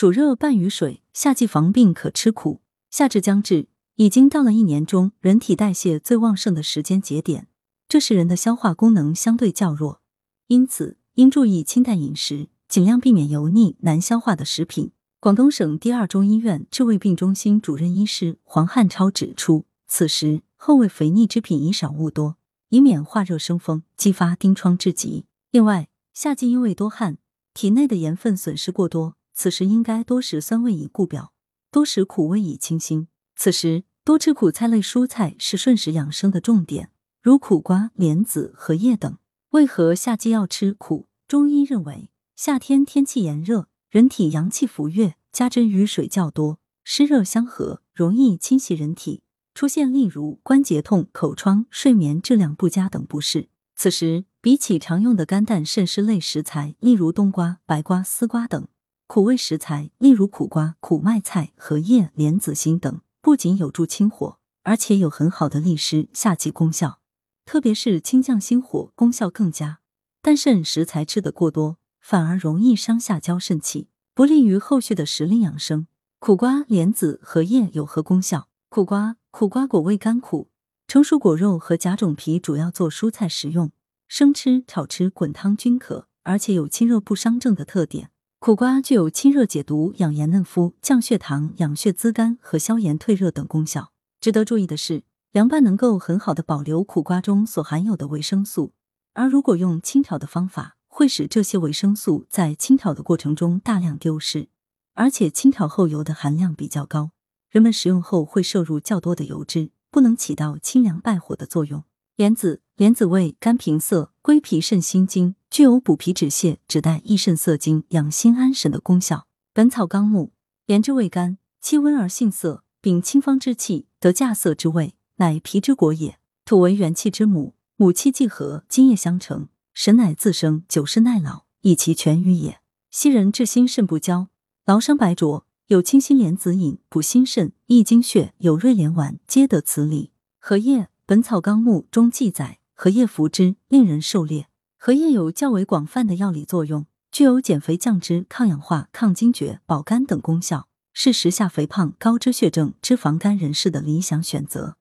暑热伴雨水，夏季防病可吃苦。夏至将至，已经到了一年中人体代谢最旺盛的时间节点，这时人的消化功能相对较弱，因此应注意清淡饮食，尽量避免油腻难消化的食品。广东省第二中医院治胃病中心主任医师黄汉超指出，此时后味肥腻之品宜少勿多，以免化热生风，激发疔疮之疾。另外，夏季因为多汗，体内的盐分损失过多。此时应该多食酸味以固表，多食苦味以清新。此时多吃苦菜类蔬菜是顺时养生的重点，如苦瓜、莲子、荷叶等。为何夏季要吃苦？中医认为，夏天天气炎热，人体阳气浮跃，加之雨水较多，湿热相合，容易侵袭人体，出现例如关节痛、口疮、睡眠质量不佳等不适。此时，比起常用的肝胆肾湿类食材，例如冬瓜、白瓜、丝瓜等。苦味食材，例如苦瓜、苦麦菜、荷叶、莲子心等，不仅有助清火，而且有很好的利湿下气功效。特别是清降心火，功效更佳。但肾食材吃得过多，反而容易伤下焦肾气，不利于后续的时令养生。苦瓜、莲子、荷叶有何功效？苦瓜，苦瓜果味甘苦，成熟果肉和甲种皮主要做蔬菜食用，生吃、炒吃、滚汤均可，而且有清热不伤正的特点。苦瓜具有清热解毒、养颜嫩肤、降血糖、养血滋肝和消炎退热等功效。值得注意的是，凉拌能够很好的保留苦瓜中所含有的维生素，而如果用清炒的方法，会使这些维生素在清炒的过程中大量丢失，而且清炒后油的含量比较高，人们食用后会摄入较多的油脂，不能起到清凉败火的作用。莲子，莲子味，甘平涩，归脾肾心经。具有补脾止泻、止带益肾涩精、养心安神的功效。《本草纲目》：莲之味甘，气温而性涩，秉清芳之气，得稼色之味，乃脾之果也。土为元气之母，母气既和，津液相成，神乃自生，久视耐老，以其全于也。昔人治心肾不交，劳伤白浊，有清心莲子饮，补心肾、益精血；有瑞莲丸，皆得此理。荷叶，《本草纲目》中记载，荷叶服之，令人狩猎。荷叶有较为广泛的药理作用，具有减肥降脂、抗氧化、抗惊厥、保肝等功效，是时下肥胖、高脂血症、脂肪肝人士的理想选择。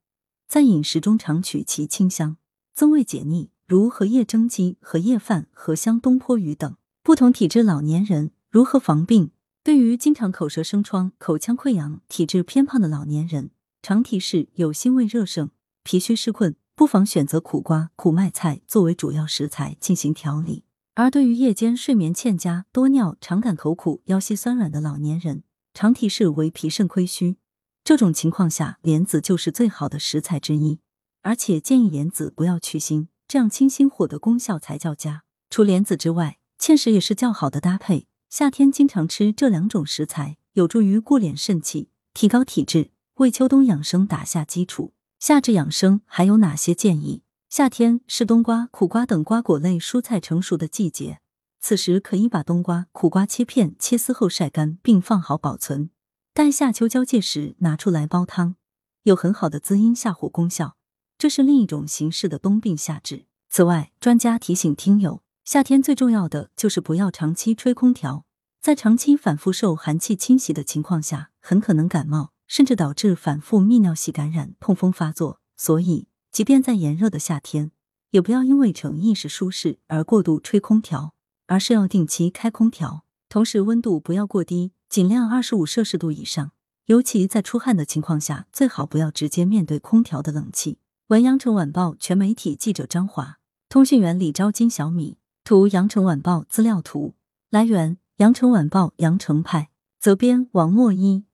在饮食中常取其清香，增味解腻，如荷叶蒸鸡、荷叶饭、荷香东坡鱼等。不同体质老年人如何防病？对于经常口舌生疮、口腔溃疡、体质偏胖的老年人，常提示有心胃热盛、脾虚湿困。不妨选择苦瓜、苦麦菜作为主要食材进行调理。而对于夜间睡眠欠佳、多尿、常感口苦、腰膝酸软的老年人，常提示为脾肾亏虚。这种情况下，莲子就是最好的食材之一。而且建议莲子不要去腥，这样清心火的功效才较佳。除莲子之外，芡实也是较好的搭配。夏天经常吃这两种食材，有助于固敛肾气，提高体质，为秋冬养生打下基础。夏至养生还有哪些建议？夏天是冬瓜、苦瓜等瓜果类蔬菜成熟的季节，此时可以把冬瓜、苦瓜切片、切丝后晒干，并放好保存。待夏秋交界时拿出来煲汤，有很好的滋阴下火功效。这是另一种形式的冬病夏治。此外，专家提醒听友，夏天最重要的就是不要长期吹空调，在长期反复受寒气侵袭的情况下，很可能感冒。甚至导致反复泌尿系感染、痛风发作。所以，即便在炎热的夏天，也不要因为逞一时舒适而过度吹空调，而是要定期开空调。同时，温度不要过低，尽量二十五摄氏度以上。尤其在出汗的情况下，最好不要直接面对空调的冷气。文阳城晚报全媒体记者张华，通讯员李昭金、小米，图阳城晚报资料图，来源阳城晚报阳城派，责编王墨一。